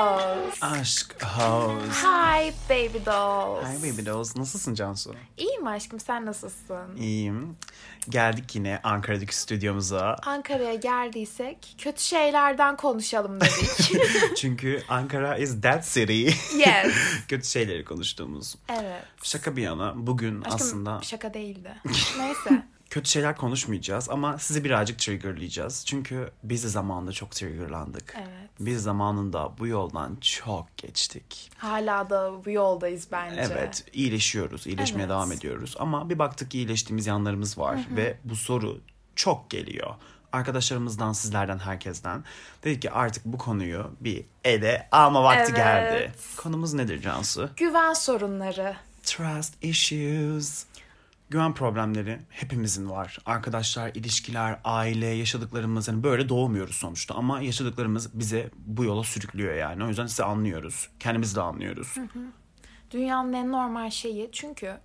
House. Aşk House. Hi baby dolls. Hi baby dolls. Nasılsın Cansu? İyiyim aşkım sen nasılsın? İyiyim. Geldik yine Ankara'daki stüdyomuza. Ankara'ya geldiysek kötü şeylerden konuşalım dedik. Çünkü Ankara is that city. yes. Kötü şeyleri konuştuğumuz. Evet. Şaka bir yana bugün Aşkım aslında şaka değildi. Neyse. Kötü şeyler konuşmayacağız ama sizi birazcık triggerlayacağız. Çünkü biz de zamanında çok triggerlandık. Evet. Biz zamanında bu yoldan çok geçtik. Hala da bu yoldayız bence. Evet, iyileşiyoruz, iyileşmeye Evet. devam ediyoruz. Ama bir baktık ki iyileştiğimiz yanlarımız var ve bu soru çok geliyor. Arkadaşlarımızdan, sizlerden, herkesten. Dedik ki artık bu konuyu bir ele alma vakti Evet. geldi. Konumuz nedir Cansu? Güven sorunları. Trust issues. Güven problemleri hepimizin var. Arkadaşlar, ilişkiler, aile, yaşadıklarımız yani böyle doğmuyoruz sonuçta ama yaşadıklarımız bize bu yola sürüklüyor yani. O yüzden size anlıyoruz. Kendimizi de anlıyoruz. Dünyanın en normal şeyi çünkü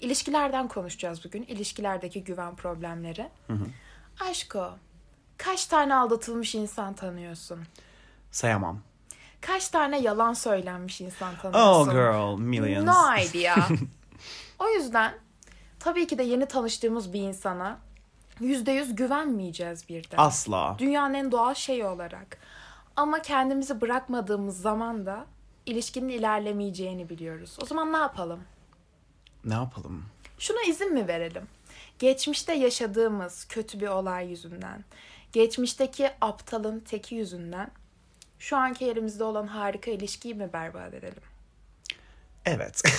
ilişkilerden konuşacağız bugün. İlişkilerdeki güven problemleri. Aşko, kaç tane aldatılmış insan tanıyorsun? Sayamam. Kaç tane yalan söylenmiş insan tanıyorsun? Oh girl, millions. No idea. o yüzden tabii ki de yeni tanıştığımız bir insana yüzde yüz güvenmeyeceğiz birden. Asla. Dünyanın en doğal şeyi olarak. Ama kendimizi bırakmadığımız zaman da ilişkinin ilerlemeyeceğini biliyoruz. O zaman ne yapalım? Ne yapalım? Şuna izin mi verelim? Geçmişte yaşadığımız kötü bir olay yüzünden, geçmişteki aptalın teki yüzünden şu anki elimizde olan harika ilişkiyi mi berbat edelim? Evet.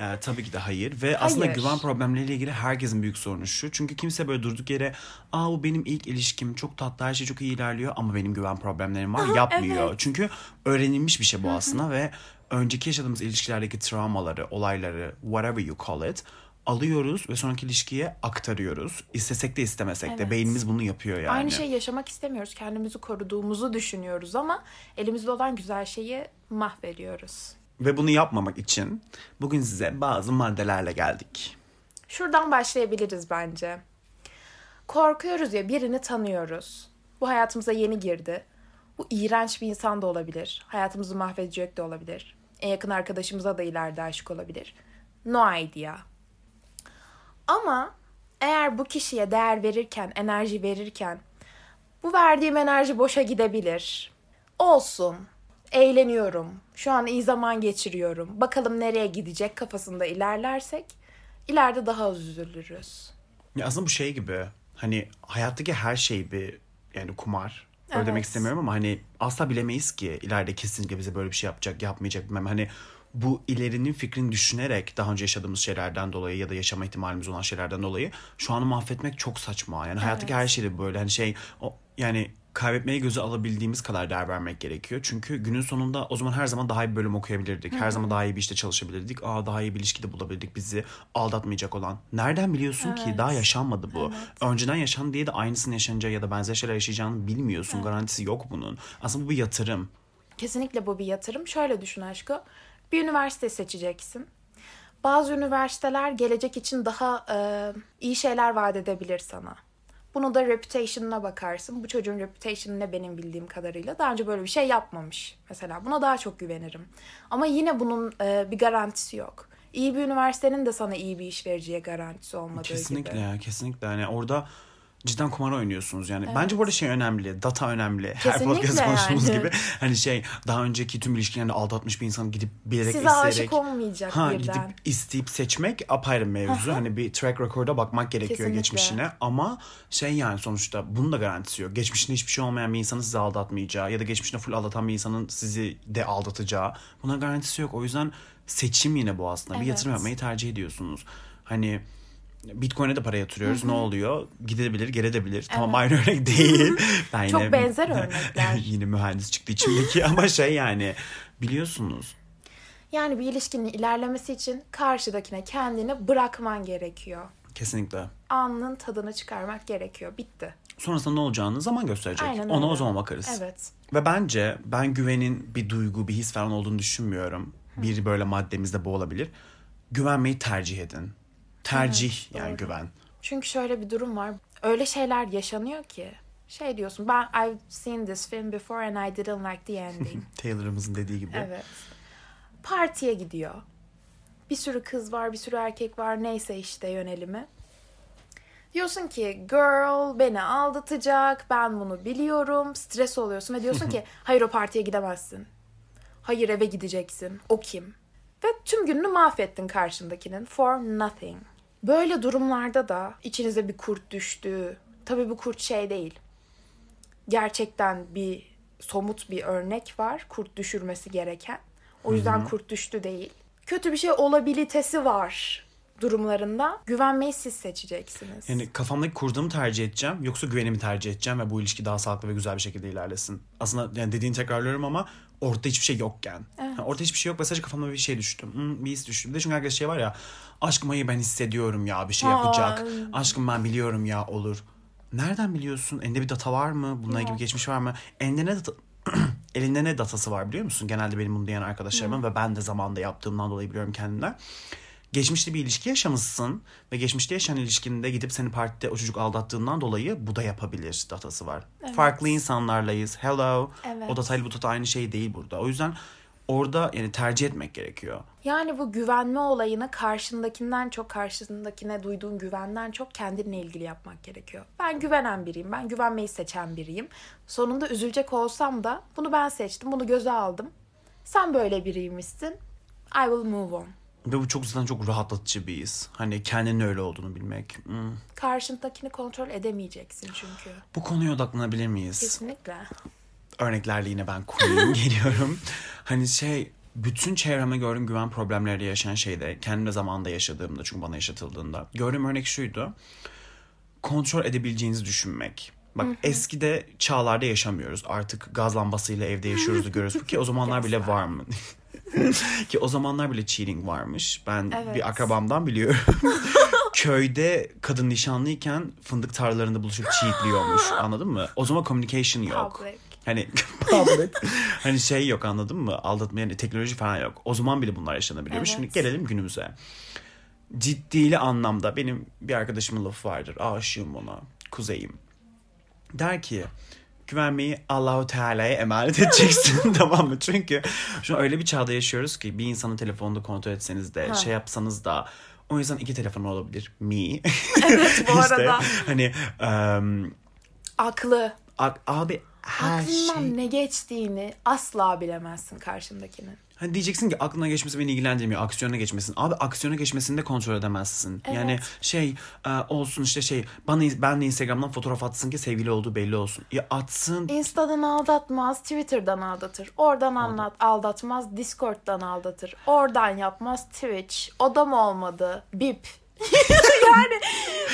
Ee, tabii ki de hayır. Ve aslında Hayır. güven problemleriyle ilgili herkesin büyük sorunu şu. Çünkü kimse böyle durduk yere aa bu benim ilk ilişkim çok tatlı her şey çok iyi ilerliyor ama benim güven problemlerim var yapmıyor. evet. Çünkü öğrenilmiş bir şey bu aslında ve önceki yaşadığımız ilişkilerdeki travmaları, olayları, whatever you call it alıyoruz ve sonraki ilişkiye aktarıyoruz. İstesek de istemesek de Evet. beynimiz bunu yapıyor yani. Aynı şeyi yaşamak istemiyoruz. Kendimizi koruduğumuzu düşünüyoruz ama elimizde olan güzel şeyi mahvediyoruz. Ve bunu yapmamak için bugün size bazı maddelerle geldik. Şuradan başlayabiliriz bence. Korkuyoruz ya birini tanıyoruz. Bu hayatımıza yeni girdi. Bu iğrenç bir insan da olabilir. Hayatımızı mahvedecek de olabilir. En yakın arkadaşımıza da ileride aşık olabilir. No idea. Ama eğer bu kişiye değer verirken, enerji verirken bu verdiğim enerji boşa gidebilir. Olsun. Eğleniyorum. Şu an iyi zaman geçiriyorum. Bakalım nereye gidecek kafasında ilerlersek ileride daha az üzülürüz. Ya aslında bu şey gibi hani hayattaki her şey bir yani kumar. Öyle Evet. demek istemiyorum ama hani asla bilemeyiz ki ileride kesinlikle bize böyle bir şey yapacak, yapmayacak bilmem. Hani bu ilerinin fikrini düşünerek daha önce yaşadığımız şeylerden dolayı ya da yaşama ihtimalimiz olan şeylerden dolayı şu anı mahvetmek çok saçma. Yani hayattaki her şeyde böyle hani şey o, yani kaybetmeye göze alabildiğimiz kadar değer vermek gerekiyor. Çünkü günün sonunda o zaman her zaman daha iyi bir bölüm okuyabilirdik. Her zaman daha iyi bir işte çalışabilirdik. Aa daha iyi bir ilişkide bulabilirdik bizi aldatmayacak olan. Nereden biliyorsun ki? Evet. Daha yaşanmadı bu. Önceden yaşandı diye de aynısını yaşanacağı ya da benzer şeyler yaşayacağını bilmiyorsun. Garantisi yok bunun. Aslında bu bir yatırım. Kesinlikle bu bir yatırım. Şöyle düşün aşkı. Bir üniversite seçeceksin. Bazı üniversiteler gelecek için daha e, iyi şeyler vaat edebilir sana. Bunu da reputation'ına bakarsın. Bu çocuğun reputation'ı ne benim bildiğim kadarıyla. Daha önce böyle bir şey yapmamış. Mesela buna daha çok güvenirim. Ama yine bunun e, bir garantisi yok. İyi bir üniversitenin de sana iyi bir iş vereceği garantisi olmadığı Kesinlikle gibi. ya kesinlikle. Yani orada cidden kumar oynuyorsunuz yani. Bence burada şey önemli. Data önemli. Her Kesinlikle podcast konuştuğumuz yani. gibi. Hani şey daha önceki tüm ilişkilerinde aldatmış bir insanı gidip bilerek Size isteyerek. aşık olmayacak Ha birden. gidip isteyip seçmek apayrı bir mevzu. Hani bir track record'a bakmak gerekiyor Kesinlikle. geçmişine. Ama şey yani sonuçta bunun da garantisi yok. Geçmişinde hiçbir şey olmayan bir insanın sizi aldatmayacağı ya da geçmişinde full aldatan bir insanın sizi de aldatacağı. Buna garantisi yok. O yüzden seçim yine bu aslında. Bir Evet. yatırım yapmayı tercih ediyorsunuz. Hani Bitcoin'e de para yatırıyoruz. Ne oluyor? Gidebilir, gelebilir. Tamam aynı örnek değil. Ben Çok yine- benzer örnekler. yine mühendis çıktı içimdeki ama şey yani biliyorsunuz. Yani bir ilişkinin ilerlemesi için karşıdakine kendini bırakman gerekiyor. Kesinlikle. Anının tadını çıkarmak gerekiyor. Bitti. Sonrasında ne olacağını zaman gösterecek. Aynen Ona öyle. o zaman bakarız. Evet. Ve bence ben güvenin bir duygu, bir his falan olduğunu düşünmüyorum. Bir böyle maddemizde bu olabilir. Güvenmeyi tercih edin. Tercih yani doğru. güven. Çünkü şöyle bir durum var. Öyle şeyler yaşanıyor ki Şey diyorsun ben I've seen this film before and I didn't like the ending. Taylor'ımızın dediği gibi. evet. Partiye gidiyor. Bir sürü kız var, bir sürü erkek var. Neyse işte yönelimi. Diyorsun ki girl beni aldatacak. Ben bunu biliyorum. Stres oluyorsun ve diyorsun ki hayır o partiye gidemezsin. Hayır eve gideceksin. O kim? Ve tüm gününü mahvettin karşındakinin for nothing. Böyle durumlarda da içinize bir kurt düştü. Tabii bu kurt şey değil. Gerçekten bir somut bir örnek var kurt düşürmesi gereken. O yüzden kurt düştü değil. Kötü bir şey olabilitesi var durumlarında güvenmeyi siz seçeceksiniz. Yani kafamdaki kurduğumu tercih edeceğim yoksa güvenimi tercih edeceğim ve bu ilişki daha sağlıklı ve güzel bir şekilde ilerlesin. Aslında yani dediğini tekrarlıyorum ama ortada hiçbir şey yokken. Evet. Yani ortada hiçbir şey yok ve sadece kafamda bir şey düştü. Hmm, bir his düştü. Bir de çünkü herkes şey var ya aşkım hayır ben hissediyorum ya bir şey Aa. yapacak. Aşkım ben biliyorum ya olur. Nereden biliyorsun? Elinde bir data var mı? Bununla ilgili geçmiş var mı? Elinde ne data... Elinde ne datası var biliyor musun? Genelde benim bunu diyen arkadaşlarımın ve ben de zamanda yaptığımdan dolayı biliyorum kendimden. Geçmişte bir ilişki yaşamışsın ve geçmişte yaşayan ilişkinde gidip seni partide o çocuk aldattığından dolayı bu da yapabilir datası var. Evet. Farklı insanlarlayız. Hello. Evet. O datayla bu data aynı şey değil burada. O yüzden orada yani tercih etmek gerekiyor. Yani bu güvenme olayını karşındakinden çok karşısındakine duyduğun güvenden çok kendinle ilgili yapmak gerekiyor. Ben güvenen biriyim. Ben güvenmeyi seçen biriyim. Sonunda üzülecek olsam da bunu ben seçtim. Bunu göze aldım. Sen böyle biriymişsin. I will move on. Ve bu çok zaten çok rahatlatıcı bir his. Hani kendinin öyle olduğunu bilmek. Hmm. Karşındakini kontrol edemeyeceksin çünkü. Bu konuya odaklanabilir miyiz? Kesinlikle. örneklerle yine ben koyayım geliyorum. Hani şey bütün çevreme gördüğüm güven problemleriyle yaşayan şeyde kendim de zamanında yaşadığımda çünkü bana yaşatıldığında gördüğüm örnek şuydu. Kontrol edebileceğinizi düşünmek. Bak eskide çağlarda yaşamıyoruz. Artık gaz lambasıyla evde yaşıyoruz görüyoruz. Ki o zamanlar bile var mı? Ki o zamanlar bile cheating varmış. Ben Evet. bir akrabamdan biliyorum. Köyde kadın nişanlıyken fındık tarlalarında buluşup cheatliyormuş. Anladın mı? O zaman communication yok. Public. Hani public. hani şey yok anladın mı? Aldatma yani teknoloji falan yok. O zaman bile bunlar yaşanabiliyormuş. Evet. Şimdi gelelim günümüze. Ciddili anlamda benim bir arkadaşımın lafı vardır. Aşığım ona. Kuzeyim. Der ki güvenmeyi Allahu Teala'ya emanet edeceksin tamam mı? Çünkü şu öyle bir çağda yaşıyoruz ki bir insanın telefonunu kontrol etseniz de Ha. şey yapsanız da o yüzden iki telefon olabilir. Me. Evet bu İşte arada. hani em, Aklı. a- abi her Aklından şey ne geçtiğini asla bilemezsin karşındakinin. Hani diyeceksin ki aklına geçmesi beni ilgilendirmiyor. Aksiyona geçmesin. Abi aksiyona geçmesini de kontrol edemezsin. Evet. Yani şey e, olsun işte şey bana ben de Instagram'dan fotoğraf atsın ki sevgili olduğu belli olsun. Ya atsın. Insta'dan aldatmaz, Twitter'dan aldatır. Oradan anlat, aldatmaz, Discord'dan aldatır. Oradan yapmaz, Twitch. O da mı olmadı? Bip. yani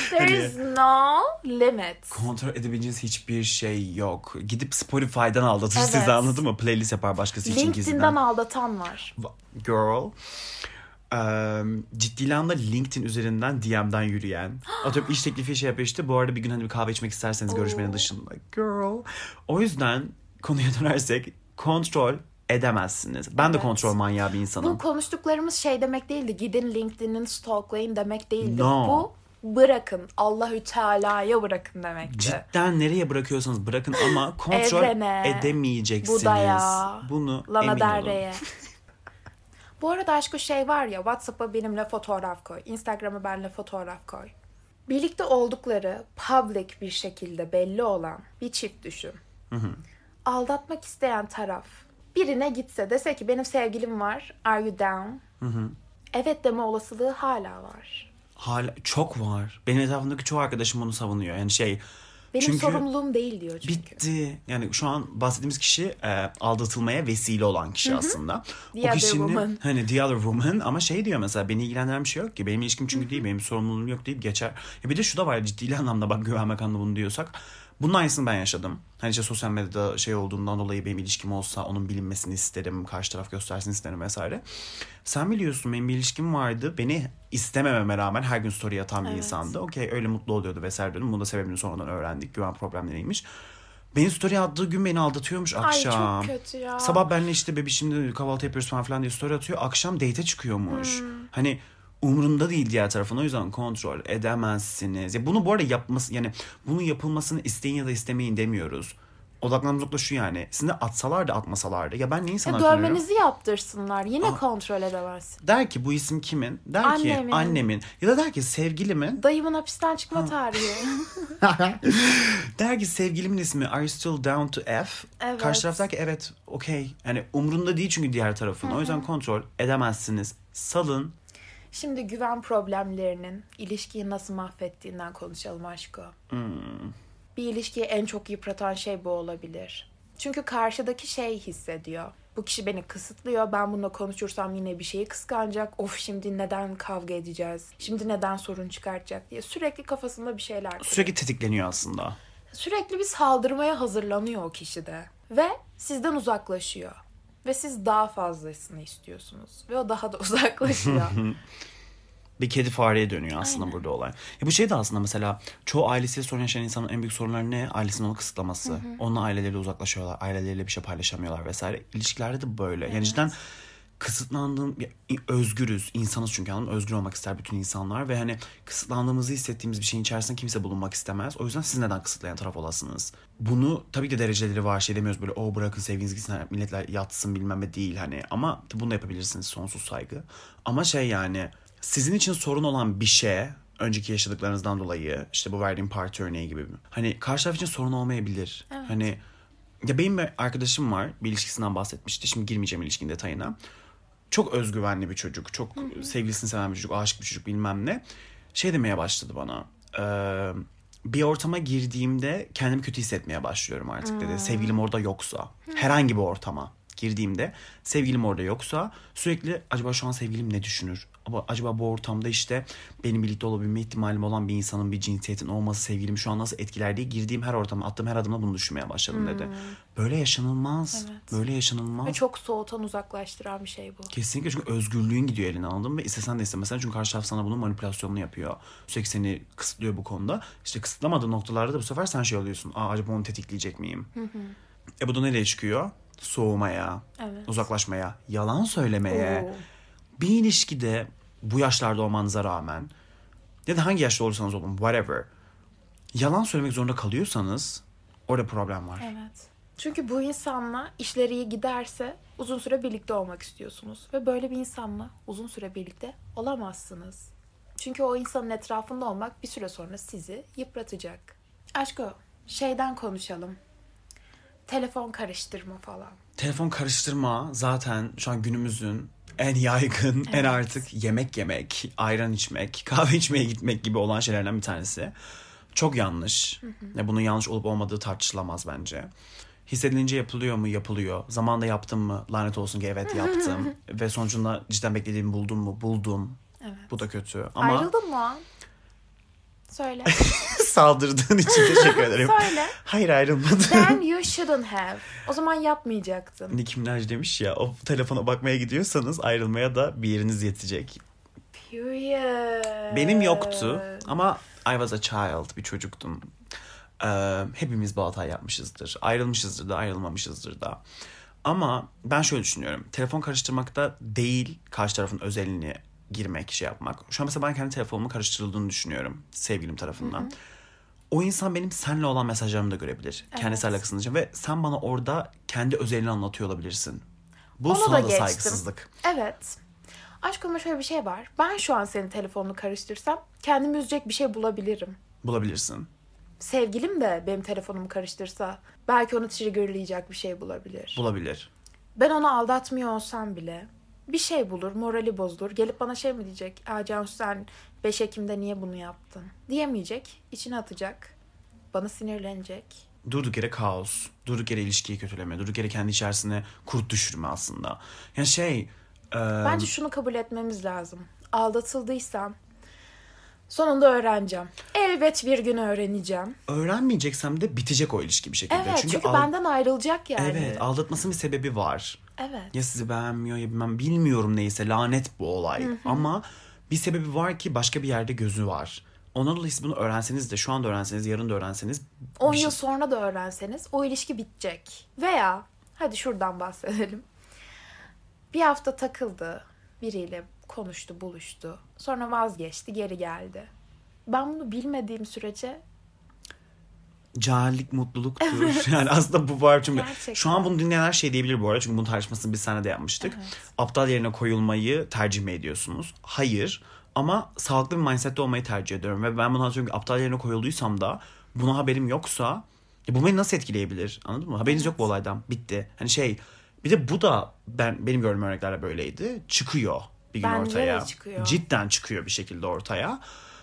there is no limit. Kontrol edebileceğiniz hiçbir şey yok. Gidip Spotify'dan aldatır Evet. sizi anladın mı? Playlist yapar başkası için LinkedIn'den gizliden. aldatan var. Girl. Um, ciddi anlamda LinkedIn üzerinden DM'den yürüyen. Atıyorum iş teklifi şey yapıyor işte. Bu arada bir gün hani bir kahve içmek isterseniz görüşmenin dışında. Girl. O yüzden konuya dönersek kontrol edemezsiniz. Ben de Evet. kontrol manyağı bir insanım. Bu konuştuklarımız şey demek değildi. Gidin LinkedIn'in stalklayın demek değildi. No. Bu bırakın. Allahü Teala'ya bırakın demekti. Cidden nereye bırakıyorsanız bırakın ama kontrol Evrene, edemeyeceksiniz. Budaya, Bunu Lana emin Del olun. Rey'e. Bu arada aşkı şey var ya WhatsApp'a benimle fotoğraf koy. Instagram'a benimle fotoğraf koy. Birlikte oldukları public bir şekilde belli olan bir çift düşün. Aldatmak isteyen taraf birine gitse dese ki benim sevgilim var. Are you down? Evet deme olasılığı hala var. Hala çok var. Benim etrafımdaki çoğu arkadaşım bunu savunuyor. Yani şey Benim çünkü sorumluluğum değil diyor çünkü. bitti. Yani şu an bahsettiğimiz kişi e, aldatılmaya vesile olan kişi aslında. The o kişinin woman. hani the other woman ama şey diyor mesela beni ilgilendiren bir şey yok ki. Benim ilişkim çünkü değil, benim sorumluluğum yok deyip geçer. Ya bir de şu da var ciddi anlamda bak güvenmek anlamında bunu diyorsak. Bunun aynısını ben yaşadım. Hani işte sosyal medyada şey olduğundan dolayı benim ilişkim olsa onun bilinmesini isterim. Karşı taraf göstersin isterim vesaire. Sen biliyorsun benim bir ilişkim vardı. Beni istemememe rağmen her gün story atan bir Evet. insandı. Okey öyle mutlu oluyordu vesaire diyordum. Bunu da sebebini sonradan öğrendik. Güven problemleriymiş. Beni story attığı gün beni aldatıyormuş Ay akşam. çok kötü ya. Sabah benle işte bebişimle kahvaltı yapıyoruz falan filan diye story atıyor. Akşam date çıkıyormuş. Hmm. Hani umurunda değil diğer tarafın. O yüzden kontrol edemezsiniz. Ya bunu bu arada yapması yani bunun yapılmasını isteyin ya da istemeyin demiyoruz. Odaklanmamız nokta şu yani. Sizin de atsalar da atmasalar da. Ya ben neyin sana dövmenizi yaptırsınlar. Yine Ah. kontrol edemezsin. Der ki bu isim kimin? Der Annemin. ki annemin. Ya da der ki sevgilimin. Dayımın hapisten çıkma tarihi. Der ki sevgilimin ismi Are you still down to F? Evet. Karşı taraf der ki evet okey. Yani umrunda değil çünkü diğer tarafın. O yüzden kontrol edemezsiniz. Salın. Şimdi güven problemlerinin ilişkiyi nasıl mahvettiğinden konuşalım aşko. Bir ilişkiyi en çok yıpratan şey bu olabilir. Çünkü karşıdaki şey hissediyor. Bu kişi beni kısıtlıyor. Ben bununla konuşursam yine bir şeyi kıskanacak. Of şimdi neden kavga edeceğiz? Şimdi neden sorun çıkartacak diye sürekli kafasında bir şeyler kuruyor. Sürekli tetikleniyor aslında. Sürekli bir saldırmaya hazırlanıyor o kişi de. Ve sizden uzaklaşıyor. Ve siz daha fazlasını istiyorsunuz. Ve o daha da uzaklaşıyor. Bir kedi fareye dönüyor aslında Aynen. burada olay. Ya bu şey de aslında mesela çoğu ailesiyle sorun yaşayan insanın en büyük sorunları ne? Ailesinin onu kısıtlaması. Onunla aileleriyle uzaklaşıyorlar. Aileleriyle bir şey paylaşamıyorlar vesaire. İlişkilerde de böyle. Yani cidden kısıtlandığım özgürüz. insanız çünkü anladın? Özgür olmak ister bütün insanlar ve hani kısıtlandığımızı hissettiğimiz bir şeyin içerisinde kimse bulunmak istemez. O yüzden siz neden kısıtlayan taraf olasınız? Bunu tabii ki de dereceleri var. Şey demiyoruz böyle o bırakın sevginiz gitsin milletler yatsın bilmem ne değil hani. Ama bunu da yapabilirsiniz sonsuz saygı. Ama şey yani sizin için sorun olan bir şey önceki yaşadıklarınızdan dolayı işte bu verdiğim parti örneği gibi hani karşı taraf için sorun olmayabilir. Hani ya benim bir arkadaşım var bir ilişkisinden bahsetmişti. Şimdi girmeyeceğim ilişkin detayına. Çok özgüvenli bir çocuk. Çok sevgilisini seven bir çocuk. Aşık bir çocuk bilmem ne. Şey demeye başladı bana. eee, bir ortama girdiğimde kendimi kötü hissetmeye başlıyorum artık dedi. Sevgilim orada yoksa. Herhangi bir ortama girdiğimde sevgilim orada yoksa sürekli acaba şu an sevgilim ne düşünür? Ama acaba bu ortamda işte benim birlikte olabilme ihtimalim olan bir insanın bir cinsiyetin olması sevgilimi şu an nasıl etkiler diye girdiğim her ortama attığım her adımda bunu düşünmeye başladım dedi. Böyle yaşanılmaz. Evet. Böyle yaşanılmaz. Ve çok soğutan uzaklaştıran bir şey bu. Kesinlikle çünkü özgürlüğün gidiyor eline anladın mı? İstesen de istemesen çünkü karşı taraf sana bunun manipülasyonunu yapıyor. Sürekli seni kısıtlıyor bu konuda. İşte kısıtlamadığı noktalarda da bu sefer sen şey oluyorsun. Aa acaba onu tetikleyecek miyim? E bu da nereye çıkıyor? Soğumaya, Evet. uzaklaşmaya, yalan söylemeye. Oo. Bir ilişkide bu yaşlarda olmanıza rağmen ya da hangi yaşta olursanız olun whatever. Yalan söylemek zorunda kalıyorsanız orada problem var. Evet. Çünkü bu insanla işleri iyi giderse uzun süre birlikte olmak istiyorsunuz. Ve böyle bir insanla uzun süre birlikte olamazsınız. Çünkü o insanın etrafında olmak bir süre sonra sizi yıpratacak. Aşko, şeyden konuşalım. Telefon karıştırma falan. Telefon karıştırma zaten şu an günümüzün en yaygın, en Evet. artık yemek yemek, ayran içmek, kahve içmeye gitmek gibi olan şeylerden bir tanesi. Çok yanlış. Ve bunun yanlış olup olmadığı tartışılamaz bence. Hissedilince yapılıyor mu? Yapılıyor. Zamanda yaptım mı? Lanet olsun ki evet yaptım. Ve sonucunda cidden beklediğimi buldum mu? Buldum. Evet. Bu da kötü. Ama Ayrıldın mı? Söyle. saldırdığın için teşekkür ederim. Söyle. Hayır ayrılmadım. Then you shouldn't have. O zaman yapmayacaktın. Nicki Minaj demiş ya o telefona bakmaya gidiyorsanız ayrılmaya da bir yeriniz yetecek. Period. Benim yoktu ama I was a child bir çocuktum. Ee, hepimiz bu hatayı yapmışızdır. Ayrılmışızdır da ayrılmamışızdır da. Ama ben şöyle düşünüyorum. Telefon karıştırmakta değil karşı tarafın özelini girmek, şey yapmak. Şu an mesela ben kendi telefonumu karıştırıldığını düşünüyorum sevgilim tarafından. O insan benim seninle olan mesajlarımı da görebilir. Kendisi alakasını için ve sen bana orada kendi özelini anlatıyor olabilirsin. Bu Onu da sana da geçtim. saygısızlık. Evet. Aşkım şöyle bir şey var. Ben şu an senin telefonunu karıştırsam kendimi üzecek bir şey bulabilirim. Bulabilirsin. Sevgilim de benim telefonumu karıştırsa belki onu triggerlayacak bir şey bulabilir. Bulabilir. ben onu aldatmıyor olsam bile bir şey bulur, morali bozulur. Gelip bana şey mi diyecek? Aa Cansu sen 5 Ekim'de niye bunu yaptın? Diyemeyecek. içine atacak. Bana sinirlenecek. durduk yere kaos, durduk yere ilişkiyi kötüleme, durduk yere kendi içerisine kurt düşürme aslında. Yani şey, e, Bence şunu kabul etmemiz lazım. Aldatıldıysam sonunda öğreneceğim. Elbet bir gün öğreneceğim. öğrenmeyeceksem de bitecek o ilişki bir şekilde. Evet çünkü, al- benden ayrılacak yani. Evet, aldatmasının bir sebebi var. Evet. Ya sizi beğenmiyor ya bilmem bilmiyorum neyse lanet bu olay. Ama bir sebebi var ki başka bir yerde gözü var. Ondan dolayı siz bunu öğrenseniz de şu anda öğrenseniz yarın da öğrenseniz 10 bir yıl şey- sonra da öğrenseniz o ilişki bitecek. Veya hadi şuradan bahsedelim. Bir hafta takıldı biriyle konuştu, buluştu. Sonra vazgeçti, geri geldi. Ben bunu bilmediğim sürece Cahillik mutluluktur. Yani aslında bu var çünkü Gerçekten. şu an bunu dinleyenler şey diyebilir bu arada çünkü bunun tartışmasını biz seninle de yapmıştık. Aptal yerine koyulmayı tercih mi ediyorsunuz? Hayır. Ama sağlıklı bir mindsette olmayı tercih ediyorum. Ve ben bundan sonra aptal yerine koyulduysam da buna haberim yoksa ya bu beni nasıl etkileyebilir? Anladın mı? Haberiniz yok bu olaydan. Bitti. Hani şey bir de bu da ben benim gördüğüm örneklerle böyleydi. Çıkıyor bir gün Bence ortaya. çıkıyor. Cidden çıkıyor bir şekilde ortaya.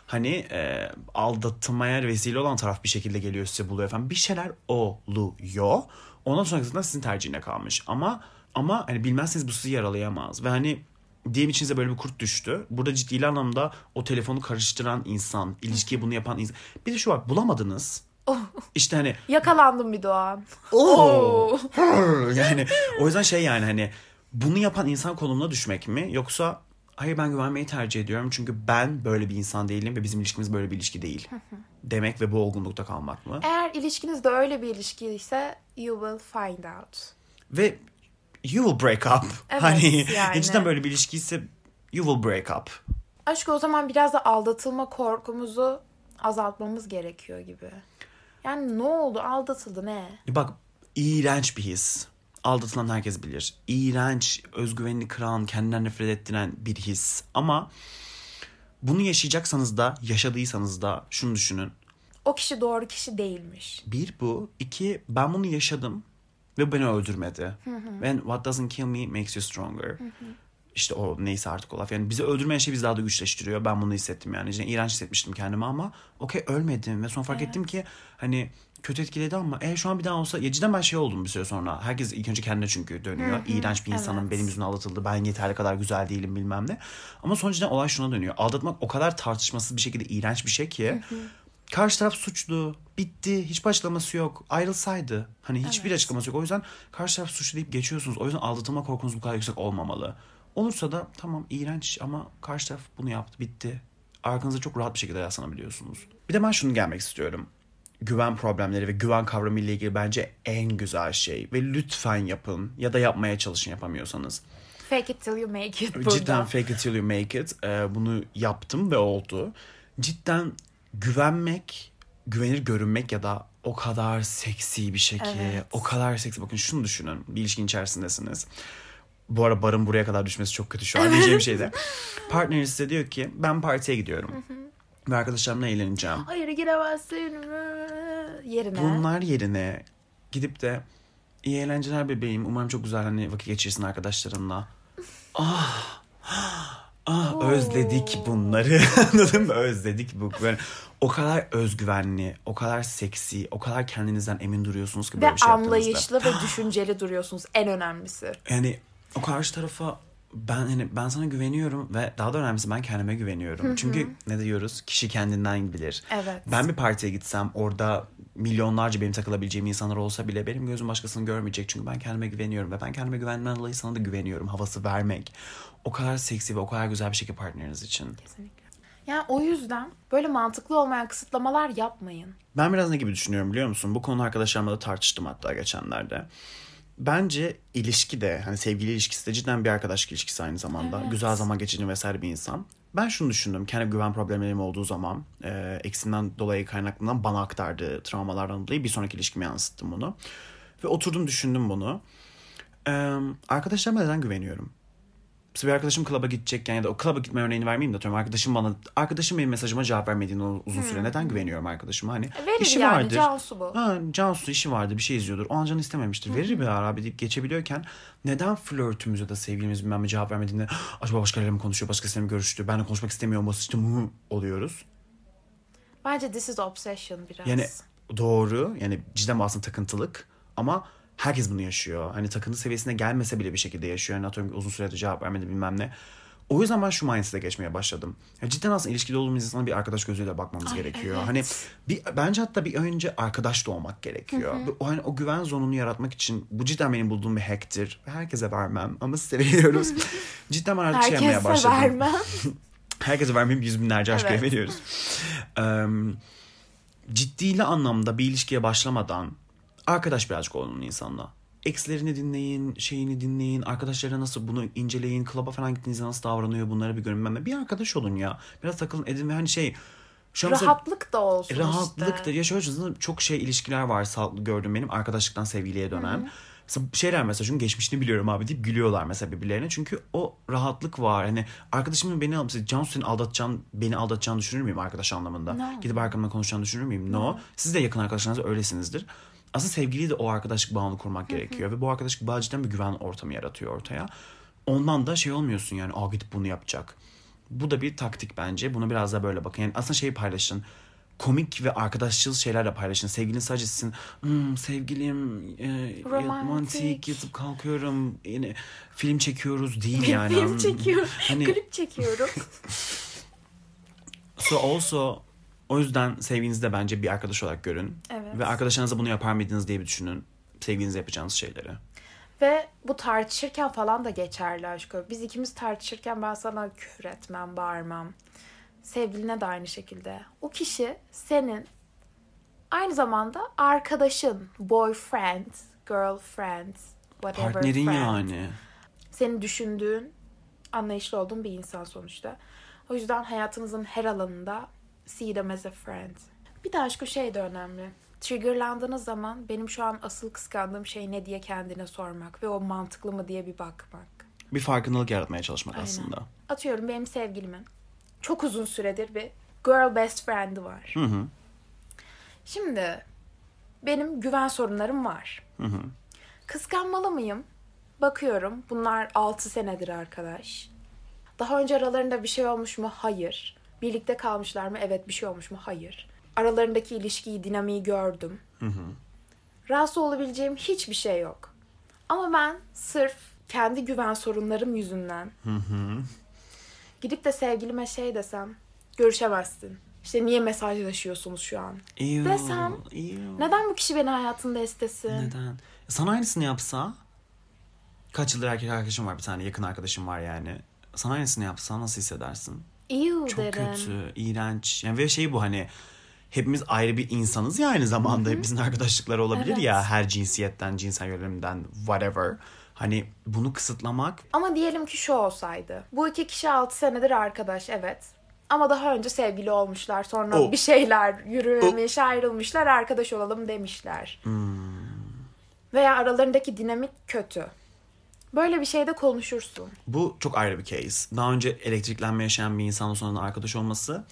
Hani e, aldatmaya vesile olan taraf bir şekilde geliyor size buluyor efendim. Bir şeyler oluyor. Ondan sonrasında sizin tercihine kalmış. Ama ama hani bilmezseniz bu sizi yaralayamaz. Ve hani diyelim içinize böyle bir kurt düştü. Burada ciddi anlamda o telefonu karıştıran insan, ilişkiye bunu yapan insan. Bir de şu var bulamadınız. İşte hani yakalandım bir doğan. Oo. yani o yüzden şey yani hani bunu yapan insan konumuna düşmek mi yoksa hayır ben güvenmeyi tercih ediyorum çünkü ben böyle bir insan değilim ve bizim ilişkimiz böyle bir ilişki değil demek ve bu olgunlukta kalmak mı? Eğer ilişkiniz de öyle bir ilişki ise you will find out. Ve you will break up. Evet, hani yani. cidden böyle bir ilişki ise you will break up. Aşk o zaman biraz da aldatılma korkumuzu azaltmamız gerekiyor gibi. Yani ne oldu? Aldatıldı ne? Bak iğrenç bir his. Aldatılan herkes bilir. İğrenç, özgüvenini kıran, kendinden nefret ettiren bir his. Ama bunu yaşayacaksanız da, yaşadıysanız da şunu düşünün. O kişi doğru kişi değilmiş. Bir bu. iki ben bunu yaşadım ve beni öldürmedi. And what doesn't kill me makes you stronger. İşte o neyse artık o laf. Yani bizi öldürmeyen şey bizi daha da güçleştiriyor. Ben bunu hissettim yani. İşte iğrenç hissetmiştim kendimi ama okey ölmedim. Ve sonra fark ettim ki hani kötü etkiledi ama e şu an bir daha olsa ya cidden ben şey oldum bir süre sonra. Herkes ilk önce kendine çünkü dönüyor. İğrenç bir insanım evet. benim yüzümden aldatıldı. Ben yeterli kadar güzel değilim bilmem ne. Ama sonuçta olay şuna dönüyor. Aldatmak o kadar tartışmasız bir şekilde iğrenç bir şey ki. Karşı taraf suçlu. Bitti. Hiçbir açıklaması yok. Ayrılsaydı. Hani hiçbir Evet. açıklaması yok. O yüzden karşı taraf suçlu deyip geçiyorsunuz. O yüzden aldatılma korkunuz bu kadar yüksek olmamalı. Olursa da tamam iğrenç ama karşı taraf bunu yaptı. Bitti. Arkanıza çok rahat bir şekilde yaslanabiliyorsunuz. Bir de ben şunu gelmek istiyorum. Güven problemleri ve güven kavramı ile ilgili bence en güzel şey. Ve lütfen yapın ya da yapmaya çalışın yapamıyorsanız. Fake it till you make it burada. Cidden fake it till you make it. Ee, bunu yaptım ve oldu. Cidden güvenmek, güvenir görünmek ya da o kadar seksi bir şey ki. Evet. O kadar seksi. Bakın şunu düşünün. Bir ilişkin içerisindesiniz. Bu ara barın buraya kadar düşmesi çok kötü şu an diyeceğim şey de. Partneriniz size diyor ki ben partiye gidiyorum. Ve arkadaşlarımla eğleneceğim. Hayır giremezsin. Yerine. Bunlar yerine gidip de iyi eğlenceler bebeğim. Umarım çok güzel hani vakit geçirsin arkadaşlarınla. Ah, ah özledik bunları. Anladın mı? Özledik bu. Böyle, o kadar özgüvenli, o kadar seksi, o kadar kendinizden emin duruyorsunuz ki böyle Ve bir şey anlayışlı ve düşünceli duruyorsunuz. En önemlisi. Yani o karşı tarafa ben hani ben sana güveniyorum ve daha da önemlisi ben kendime güveniyorum. Çünkü ne diyoruz? Kişi kendinden bilir. Evet. Ben bir partiye gitsem orada milyonlarca benim takılabileceğim insanlar olsa bile benim gözüm başkasını görmeyecek. Çünkü ben kendime güveniyorum ve ben kendime güvenmeden dolayı sana da güveniyorum. Havası vermek. O kadar seksi ve o kadar güzel bir şey ki partneriniz için. Kesinlikle. Yani o yüzden böyle mantıklı olmayan kısıtlamalar yapmayın. Ben biraz ne gibi düşünüyorum biliyor musun? Bu konu arkadaşlarımla da tartıştım hatta geçenlerde. Bence ilişki de hani sevgili ilişkisi de cidden bir arkadaşlık ilişkisi aynı zamanda. Evet. Güzel zaman geçirdiğin vesaire bir insan. Ben şunu düşündüm. Kendi güven problemlerim olduğu zaman e, eksinden dolayı kaynaklanan bana aktardığı travmalardan dolayı bir sonraki ilişkime yansıttım bunu. Ve oturdum düşündüm bunu. E, arkadaşlarıma neden güveniyorum? Bir arkadaşım klaba gidecekken ya da o klaba gitme örneğini vermeyeyim de atıyorum. Arkadaşım bana, arkadaşım benim mesajıma cevap vermediğini o uzun süre neden güveniyorum arkadaşıma? Hani Hmm. Verir işi yani, vardır. Cansu bu. Ha, Cansu işi vardı bir şey izliyordur. O an canı istememiştir. Verir bir ara abi deyip geçebiliyorken neden flörtümüz ya da sevgilimiz bilmem cevap vermediğinde acaba başkalarıyla mı konuşuyor, başkasıyla mı görüştü, ben de konuşmak istemiyorum basitçe mı oluyoruz? Bence this is obsession biraz. Yani doğru yani cidden aslında takıntılık ama herkes bunu yaşıyor. Hani takıntı seviyesine gelmese bile bir şekilde yaşıyor. Yani atıyorum uzun süredir cevap vermedi bilmem ne. O yüzden ben şu mindset'e geçmeye başladım. Ya cidden aslında ilişkide olduğumuz insana bir arkadaş gözüyle bakmamız Ay, gerekiyor. evet. Hani bir bence hatta bir önce arkadaş da olmak gerekiyor. Ve O hani o güven zonunu yaratmak için bu cidden benim bulduğum bir hack'tir. Herkese vermem ama size veriyoruz. cidden ben artık şey yapmaya Herkese başladım. vermem. Herkese vermeyeyim yüz binlerce aşkıya Evet. veriyoruz. Eee ciddili anlamda bir ilişkiye başlamadan arkadaş birazcık olun insanla. Ex'lerini dinleyin, şeyini dinleyin, arkadaşlara nasıl bunu inceleyin, klaba falan gittiğinizde nasıl davranıyor bunlara bir görün. Ben- Bir arkadaş olun ya. Biraz takılın edin ve hani şey... Şu Rahatlık da olsun Rahatlık işte. da ya şöyle çok şey ilişkiler var gördüğüm benim arkadaşlıktan sevgiliye dönen. Mesela şeyler mesela çünkü geçmişini biliyorum abi deyip gülüyorlar mesela birbirlerine. Çünkü o rahatlık var. Hani arkadaşımın beni alıp Cansu seni aldatacağını, beni aldatacağını düşünür müyüm arkadaş anlamında? No. Gidip arkamdan konuşacağını düşünür müyüm? No. Siz de yakın arkadaşlarınız öylesinizdir. Aslında sevgiliyi de o arkadaşlık bağını kurmak gerekiyor. Ve bu arkadaşlık bağı cidden bir güven ortamı yaratıyor ortaya. Ondan da şey olmuyorsun yani aa gidip bunu yapacak. Bu da bir taktik bence. Buna biraz da böyle bakın. Yani aslında şeyi paylaşın. Komik ve arkadaşçıl şeyler de paylaşın. Sevgilin sadece sizin "Hmm, sevgilim e, Romantik. romantik yatıp kalkıyorum yine film çekiyoruz değil yani. Film çekiyorum. Hani Klip çekiyorum. so also o yüzden sevgilinizi de bence bir arkadaş olarak görün. Evet. Ve arkadaşlarınıza bunu yapar mıydınız diye bir düşünün. Sevgilinizle yapacağınız şeyleri. Ve bu tartışırken falan da geçerli aşkım. Biz ikimiz tartışırken ben sana küfür etmem, bağırmam. Sevgiline de aynı şekilde. O kişi senin aynı zamanda arkadaşın, boyfriend, girlfriend, whatever Partnerin friend. yani. Senin düşündüğün, anlayışlı olduğun bir insan sonuçta. O yüzden hayatınızın her alanında see them as a friend. Bir de aşkı şey de önemli. Triggerlandığınız zaman benim şu an asıl kıskandığım şey ne diye kendine sormak ve o mantıklı mı diye bir bakmak. Bir farkındalık yaratmaya çalışmak Aynen. aslında. Atıyorum benim sevgilimin çok uzun süredir bir girl best friend'i var. Hı hı. Şimdi benim güven sorunlarım var. Hı hı. Kıskanmalı mıyım? Bakıyorum. Bunlar 6 senedir arkadaş. Daha önce aralarında bir şey olmuş mu? Hayır. Birlikte kalmışlar mı? Evet bir şey olmuş mu? Hayır. Aralarındaki ilişkiyi, dinamiği gördüm. Rahatsız olabileceğim hiçbir şey yok. Ama ben sırf kendi güven sorunlarım yüzünden gidip de sevgilime şey desem görüşemezsin. İşte niye mesajlaşıyorsunuz şu an? Ew, Desem, ew. Neden bu kişi beni hayatında istesin? Neden? Sana aynısını yapsa kaç yıldır erkek arkadaşım var bir tane yakın arkadaşım var yani. Sana aynısını yapsa nasıl hissedersin? Ew Çok derim. kötü, iğrenç. Yani ve şey bu hani hepimiz ayrı bir insanız ya aynı zamanda. Hepimizin arkadaşlıkları olabilir Evet. ya her cinsiyetten, cinsel yönelimden, whatever. Hani bunu kısıtlamak Ama diyelim ki şu olsaydı. Bu iki kişi 6 senedir arkadaş evet. Ama daha önce sevgili olmuşlar. Sonra O. bir şeyler yürümemiş, ayrılmışlar, arkadaş olalım demişler. Hmm. Veya aralarındaki dinamik kötü. Böyle bir şeyde konuşursun. bu çok ayrı bir case. Daha önce elektriklenme yaşayan bir insanla sonra arkadaş olması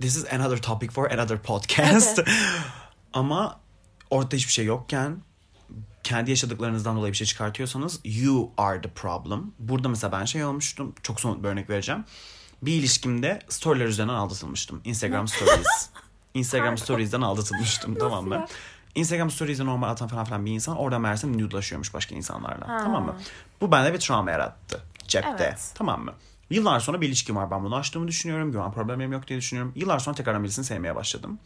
this is another topic for another podcast. Evet. Ama ortada hiçbir şey yokken kendi yaşadıklarınızdan dolayı bir şey çıkartıyorsanız you are the problem. Burada mesela ben şey olmuştum. Çok somut bir örnek vereceğim. Bir ilişkimde storyler üzerinden aldatılmıştım. Instagram stories. Instagram stories'den aldatılmıştım tamam mı? Instagram stories'e normal atan falan filan bir insan orada meğersem nude'laşıyormuş başka insanlarla. Ha. Tamam mı? Bu bende bir travma yarattı. Cepte. Evet. Tamam mı? Yıllar sonra bir ilişkim var. Ben bunu açtığımı düşünüyorum. Güven problemlerim yok diye düşünüyorum. Yıllar sonra tekrardan birisini sevmeye başladım.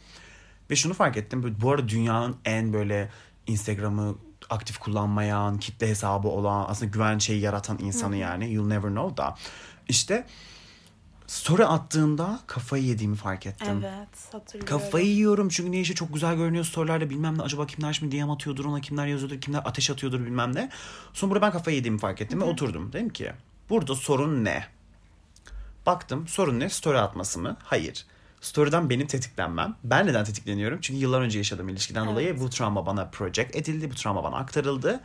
Ve şunu fark ettim. Bu arada dünyanın en böyle Instagram'ı aktif kullanmayan, kitle hesabı olan, aslında güven şeyi yaratan insanı yani. You'll never know da. İşte story attığında kafayı yediğimi fark ettim. Evet hatırlıyorum. Kafayı yiyorum çünkü niye işte çok güzel görünüyor storylerde bilmem ne acaba kimler şimdi DM atıyordur ona kimler yazıyordur kimler ateş atıyordur bilmem ne. Sonra burada ben kafayı yediğimi fark ettim ve oturdum. Dedim ki burada sorun ne? Baktım sorun ne? Story atması mı? Hayır. Story'den benim tetiklenmem. Ben neden tetikleniyorum? Çünkü yıllar önce yaşadığım ilişkiden Evet. dolayı bu travma bana project edildi. Bu travma bana aktarıldı.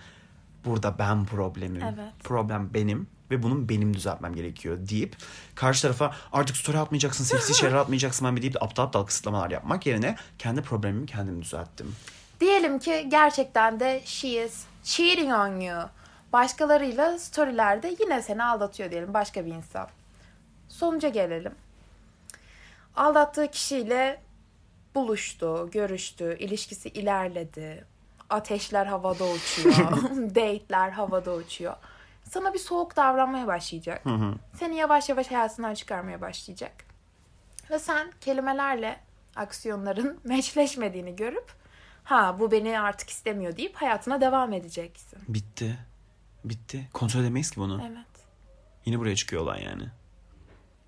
Burada ben problemim. Evet. Problem benim ve bunun benim düzeltmem gerekiyor deyip karşı tarafa artık story atmayacaksın, seksi şeyler atmayacaksın ben deyip de aptal aptal kısıtlamalar yapmak yerine kendi problemimi kendim düzelttim. Diyelim ki gerçekten de she is cheating on you. Başkalarıyla storylerde yine seni aldatıyor diyelim başka bir insan. Sonuca gelelim. Aldattığı kişiyle buluştu, görüştü, ilişkisi ilerledi. Ateşler havada uçuyor. Date'ler havada uçuyor. Sana bir soğuk davranmaya başlayacak. Seni yavaş yavaş hayatından çıkarmaya başlayacak. Ve sen kelimelerle aksiyonların meçleşmediğini görüp ha bu beni artık istemiyor deyip hayatına devam edeceksin. Bitti. Bitti. Kontrol edemeyiz ki bunu. Evet. Yine buraya çıkıyor olay yani.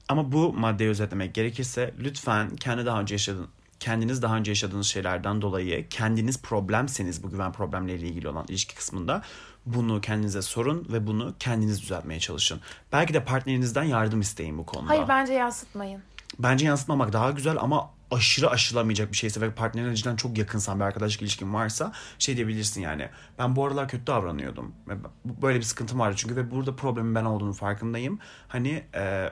Ama bu maddeyi özetlemek gerekirse lütfen kendi daha önce yaşadığın kendiniz daha önce yaşadığınız şeylerden dolayı kendiniz problemseniz bu güven problemleriyle ilgili olan ilişki kısmında bunu kendinize sorun ve bunu kendiniz düzeltmeye çalışın. Belki de partnerinizden yardım isteyin bu konuda. Hayır bence yansıtmayın. Bence yansıtmamak daha güzel ama aşırı aşılamayacak bir şeyse ve partnerin cidden çok yakınsan bir arkadaşlık ilişkin varsa şey diyebilirsin yani. Ben bu aralar kötü davranıyordum. Böyle bir sıkıntım vardı çünkü ve burada problemin ben olduğunu farkındayım. Hani e,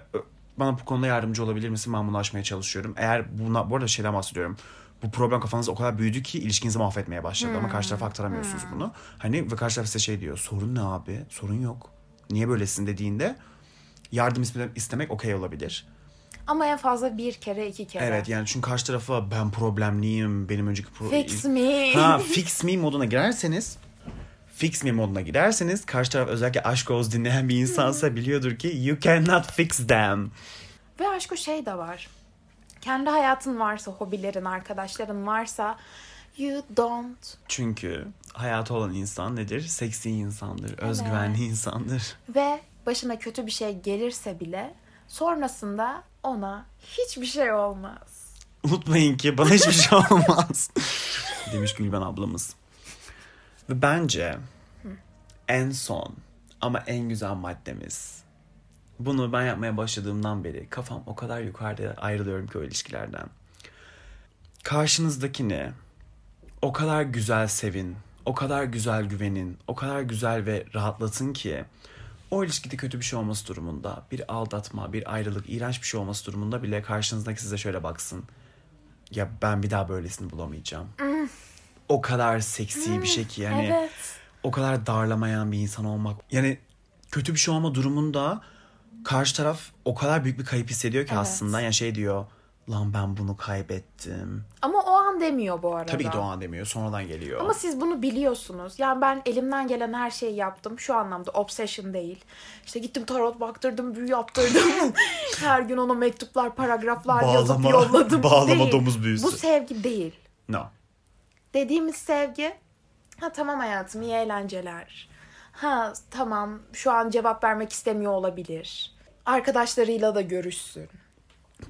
bana bu konuda yardımcı olabilir misin? Ben bunu aşmaya çalışıyorum. Eğer buna bu arada şeyden bahsediyorum. Bu problem kafanızda o kadar büyüdü ki ilişkinizi mahvetmeye başladı ama karşı tarafa aktaramıyorsunuz bunu. Hani ve karşı taraf size şey diyor. Sorun ne abi? Sorun yok. Niye böylesin dediğinde yardım iste- istemek okey olabilir. Ama en fazla bir kere iki kere. Evet yani çünkü karşı tarafa ben problemliyim benim önceki pro- Fix me. Ha fix me moduna girerseniz fix me moduna girerseniz karşı taraf özellikle aşk oz dinleyen bir insansa biliyordur ki you cannot fix them. Ve aşk o şey de var. Kendi hayatın varsa, hobilerin, arkadaşların varsa you don't. Çünkü hayatı olan insan nedir? Seksi insandır, özgüvenli insandır. Ve başına kötü bir şey gelirse bile sonrasında ona hiçbir şey olmaz. Unutmayın ki bana hiçbir şey olmaz. Demiş Gülben ablamız. Ve bence en son ama en güzel maddemiz. Bunu ben yapmaya başladığımdan beri kafam o kadar yukarıda ayrılıyorum ki o ilişkilerden. Karşınızdakini o kadar güzel sevin, o kadar güzel güvenin, o kadar güzel ve rahatlatın ki o ilişkide kötü bir şey olması durumunda, bir aldatma, bir ayrılık, iğrenç bir şey olması durumunda bile karşınızdaki size şöyle baksın. Ya ben bir daha böylesini bulamayacağım. O kadar seksi bir şey ki yani Evet. o kadar darlamayan bir insan olmak. Yani kötü bir şey olma durumunda karşı taraf o kadar büyük bir kayıp hissediyor ki Evet. aslında. Yani şey diyor lan ben bunu kaybettim. Ama o an demiyor bu arada. Tabii ki de o an demiyor sonradan geliyor. Ama siz bunu biliyorsunuz. Yani ben elimden gelen her şeyi yaptım. Şu anlamda obsession değil. İşte gittim tarot baktırdım, büyü yaptırdım. her gün ona mektuplar, paragraflar yazıp Bağlama- yolladım. bağlama Değil. domuz büyüsü. Bu sevgi değil. No. Dediğimiz sevgi ha tamam hayatım iyi eğlenceler. Ha tamam şu an cevap vermek istemiyor olabilir. Arkadaşlarıyla da görüşsün.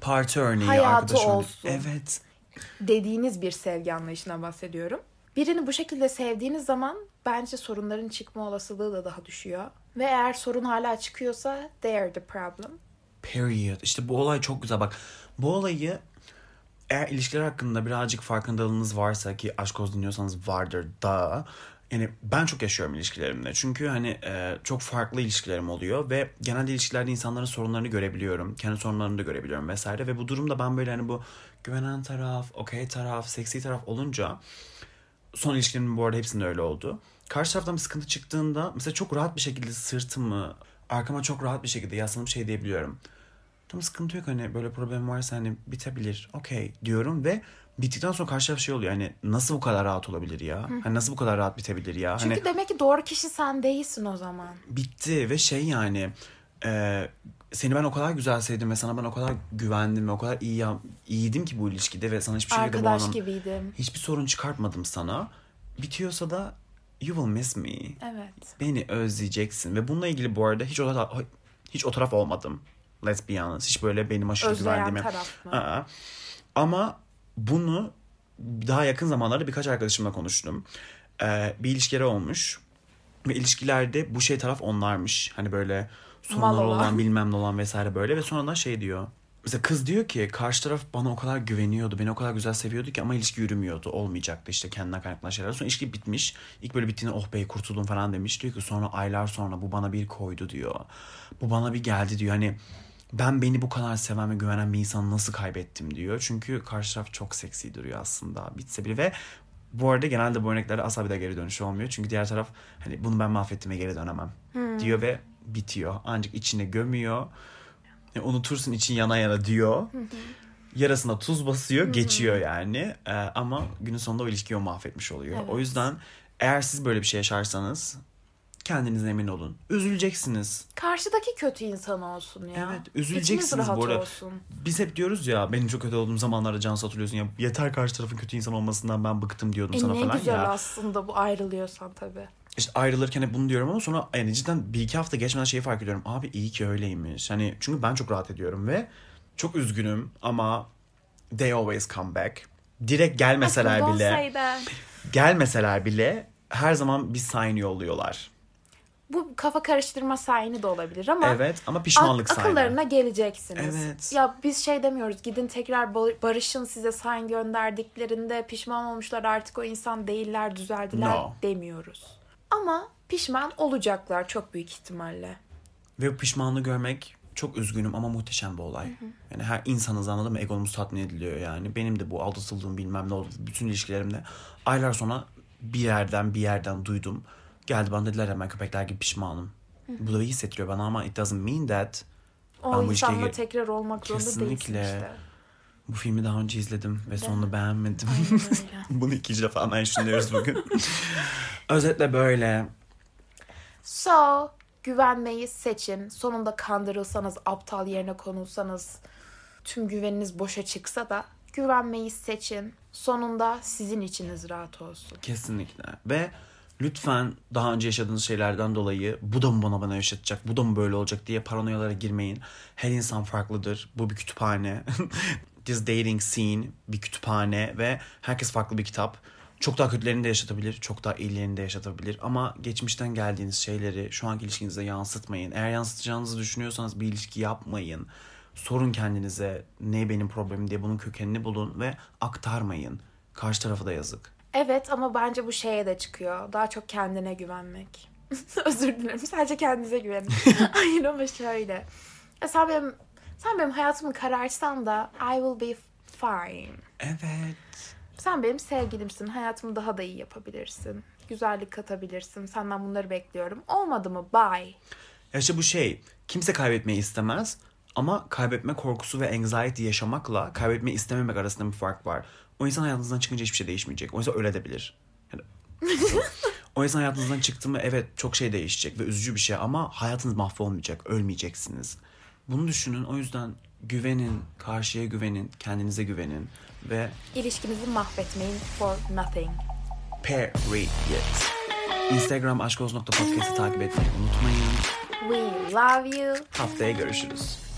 Parti örneği, Hayatı arkadaş örneği. olsun. Evet. Dediğiniz bir sevgi anlayışına bahsediyorum. Birini bu şekilde sevdiğiniz zaman bence sorunların çıkma olasılığı da daha düşüyor. Ve eğer sorun hala çıkıyorsa they are the problem. Period. İşte bu olay çok güzel. Bak bu olayı eğer ilişkiler hakkında birazcık farkındalığınız varsa ki aşk olsun dinliyorsanız vardır da yani ben çok yaşıyorum ilişkilerimde. Çünkü hani e, çok farklı ilişkilerim oluyor ve genelde ilişkilerde insanların sorunlarını görebiliyorum. Kendi sorunlarını da görebiliyorum vesaire ve bu durumda ben böyle hani bu güvenen taraf, okey taraf, seksi taraf olunca son ilişkilerimin bu arada hepsinde öyle oldu. Karşı taraftan bir sıkıntı çıktığında mesela çok rahat bir şekilde sırtımı arkama çok rahat bir şekilde yaslanıp şey diyebiliyorum. Tamam sıkıntı yok hani böyle problem varsa hani bitebilir. Okey diyorum ve bittikten sonra karşı şey oluyor. Hani nasıl bu kadar rahat olabilir ya? Hani nasıl bu kadar rahat bitebilir ya? Çünkü hani demek ki doğru kişi sen değilsin o zaman. bitti ve şey yani e, seni ben o kadar güzel sevdim ve sana ben o kadar güvendim ve o kadar iyi iyiydim ki bu ilişkide ve sana hiçbir şekilde bu Arkadaş anlam gibiydim. hiçbir sorun çıkartmadım sana. Bitiyorsa da you will miss me. Evet. Beni özleyeceksin ve bununla ilgili bu arada hiç o taraf, hiç o taraf olmadım. Let's be honest. Hiç böyle benim aşırı Özleyen güvendiğimi. taraf mı? Aa. Ama bunu daha yakın zamanlarda birkaç arkadaşımla konuştum. Ee, bir ilişkileri olmuş. Ve ilişkilerde bu şey taraf onlarmış. Hani böyle sorunlar olan. olan bilmem ne olan vesaire böyle. Ve sonradan şey diyor. Mesela kız diyor ki karşı taraf bana o kadar güveniyordu. Beni o kadar güzel seviyordu ki ama ilişki yürümüyordu. Olmayacaktı işte kendinden kaynaklanan şeyler. Sonra ilişki bitmiş. İlk böyle bittiğinde oh be kurtuldum falan demiş. Diyor ki sonra aylar sonra bu bana bir koydu diyor. Bu bana bir geldi diyor. Hani ben beni bu kadar seven ve güvenen bir insanı nasıl kaybettim diyor. Çünkü karşı taraf çok seksi duruyor aslında. Bitse bile ve bu arada genelde bu örneklerde asla bir daha geri dönüş olmuyor. Çünkü diğer taraf hani bunu ben mahvettim ve geri dönemem diyor ve bitiyor. Ancak içine gömüyor. E, unutursun için yana yana diyor. Yarasına tuz basıyor, geçiyor yani. E, ama günün sonunda o ilişkiyi o mahvetmiş oluyor. Evet. O yüzden eğer siz böyle bir şey yaşarsanız kendinize emin olun. Üzüleceksiniz. Karşıdaki kötü insan olsun ya. Evet, üzüleceksiniz rahat bu arada. olsun. Biz hep diyoruz ya benim çok kötü olduğum zamanlarda can hatırlıyorsun ya yeter karşı tarafın kötü insan olmasından ben bıktım diyordum E sana ne falan güzel ya. aslında bu ayrılıyorsan tabii. İşte ayrılırken hep bunu diyorum ama sonra yani cidden bir iki hafta geçmeden şeyi fark ediyorum. Abi iyi ki öyleymiş. Hani çünkü ben çok rahat ediyorum ve çok üzgünüm ama they always come back. direkt gelmeseler bile gelmeseler bile her zaman bir sign yolluyorlar. Bu kafa karıştırma sayını da olabilir ama Evet ama pişmanlık ak- sign. akıllarına geleceksiniz. Evet. Ya biz şey demiyoruz gidin tekrar ba- barışın size sign gönderdiklerinde pişman olmuşlar artık o insan değiller düzeldiler No. demiyoruz. Ama pişman olacaklar çok büyük ihtimalle. Ve pişmanlığı görmek çok üzgünüm ama muhteşem bir olay. Yani her insanız anladın mı? Egomuz tatmin ediliyor yani. Benim de bu aldatıldığım bilmem ne oldu. Bütün ilişkilerimde aylar sonra bir yerden bir yerden duydum. Geldi bana dediler hemen köpekler gibi pişmanım. Bu da iyi hissettiriyor bana ama it doesn't mean that O Ben bu insanla gir- tekrar olmak zorunda değilsin Kesinlikle. işte. bu filmi daha önce izledim ve sonunu beğenmedim. Bunu ikinci defa mentionlıyoruz bugün. Özetle böyle. So, güvenmeyi seçin. Sonunda kandırılsanız, aptal yerine konulsanız, tüm güveniniz boşa çıksa da güvenmeyi seçin. Sonunda sizin içiniz rahat olsun. Kesinlikle. Ve lütfen daha önce yaşadığınız şeylerden dolayı bu da mı bana bana yaşatacak, bu da mı böyle olacak diye paranoyalara girmeyin. Her insan farklıdır. Bu bir kütüphane. This dating scene bir kütüphane ve herkes farklı bir kitap. Çok daha kötülerini de yaşatabilir, çok daha iyilerini de yaşatabilir. Ama geçmişten geldiğiniz şeyleri şu anki ilişkinize yansıtmayın. Eğer yansıtacağınızı düşünüyorsanız bir ilişki yapmayın. Sorun kendinize ne benim problemim diye bunun kökenini bulun ve aktarmayın. Karşı tarafa da yazık. Evet ama bence bu şeye de çıkıyor. Daha çok kendine güvenmek. Özür dilerim. Sadece kendinize güvenin. Hayır ama şöyle. Ya sen benim, sen benim hayatımı kararsan da I will be fine. Evet. Sen benim sevgilimsin. Hayatımı daha da iyi yapabilirsin. Güzellik katabilirsin. Senden bunları bekliyorum. Olmadı mı? Bye. Ya işte bu şey kimse kaybetmeyi istemez ama kaybetme korkusu ve anxiety yaşamakla kaybetmeyi istememek arasında bir fark var. O insan hayatınızdan çıkınca hiçbir şey değişmeyecek. O insan öyle de bilir. Yani, o insan hayatınızdan çıktı mı evet çok şey değişecek ve üzücü bir şey ama hayatınız mahvolmayacak, ölmeyeceksiniz. Bunu düşünün o yüzden güvenin, karşıya güvenin, kendinize güvenin ve İlişkinizi mahvetmeyin for nothing. period. Instagram aşkoz.podcast'ı takip etmeyi unutmayın. We love you. Haftaya görüşürüz.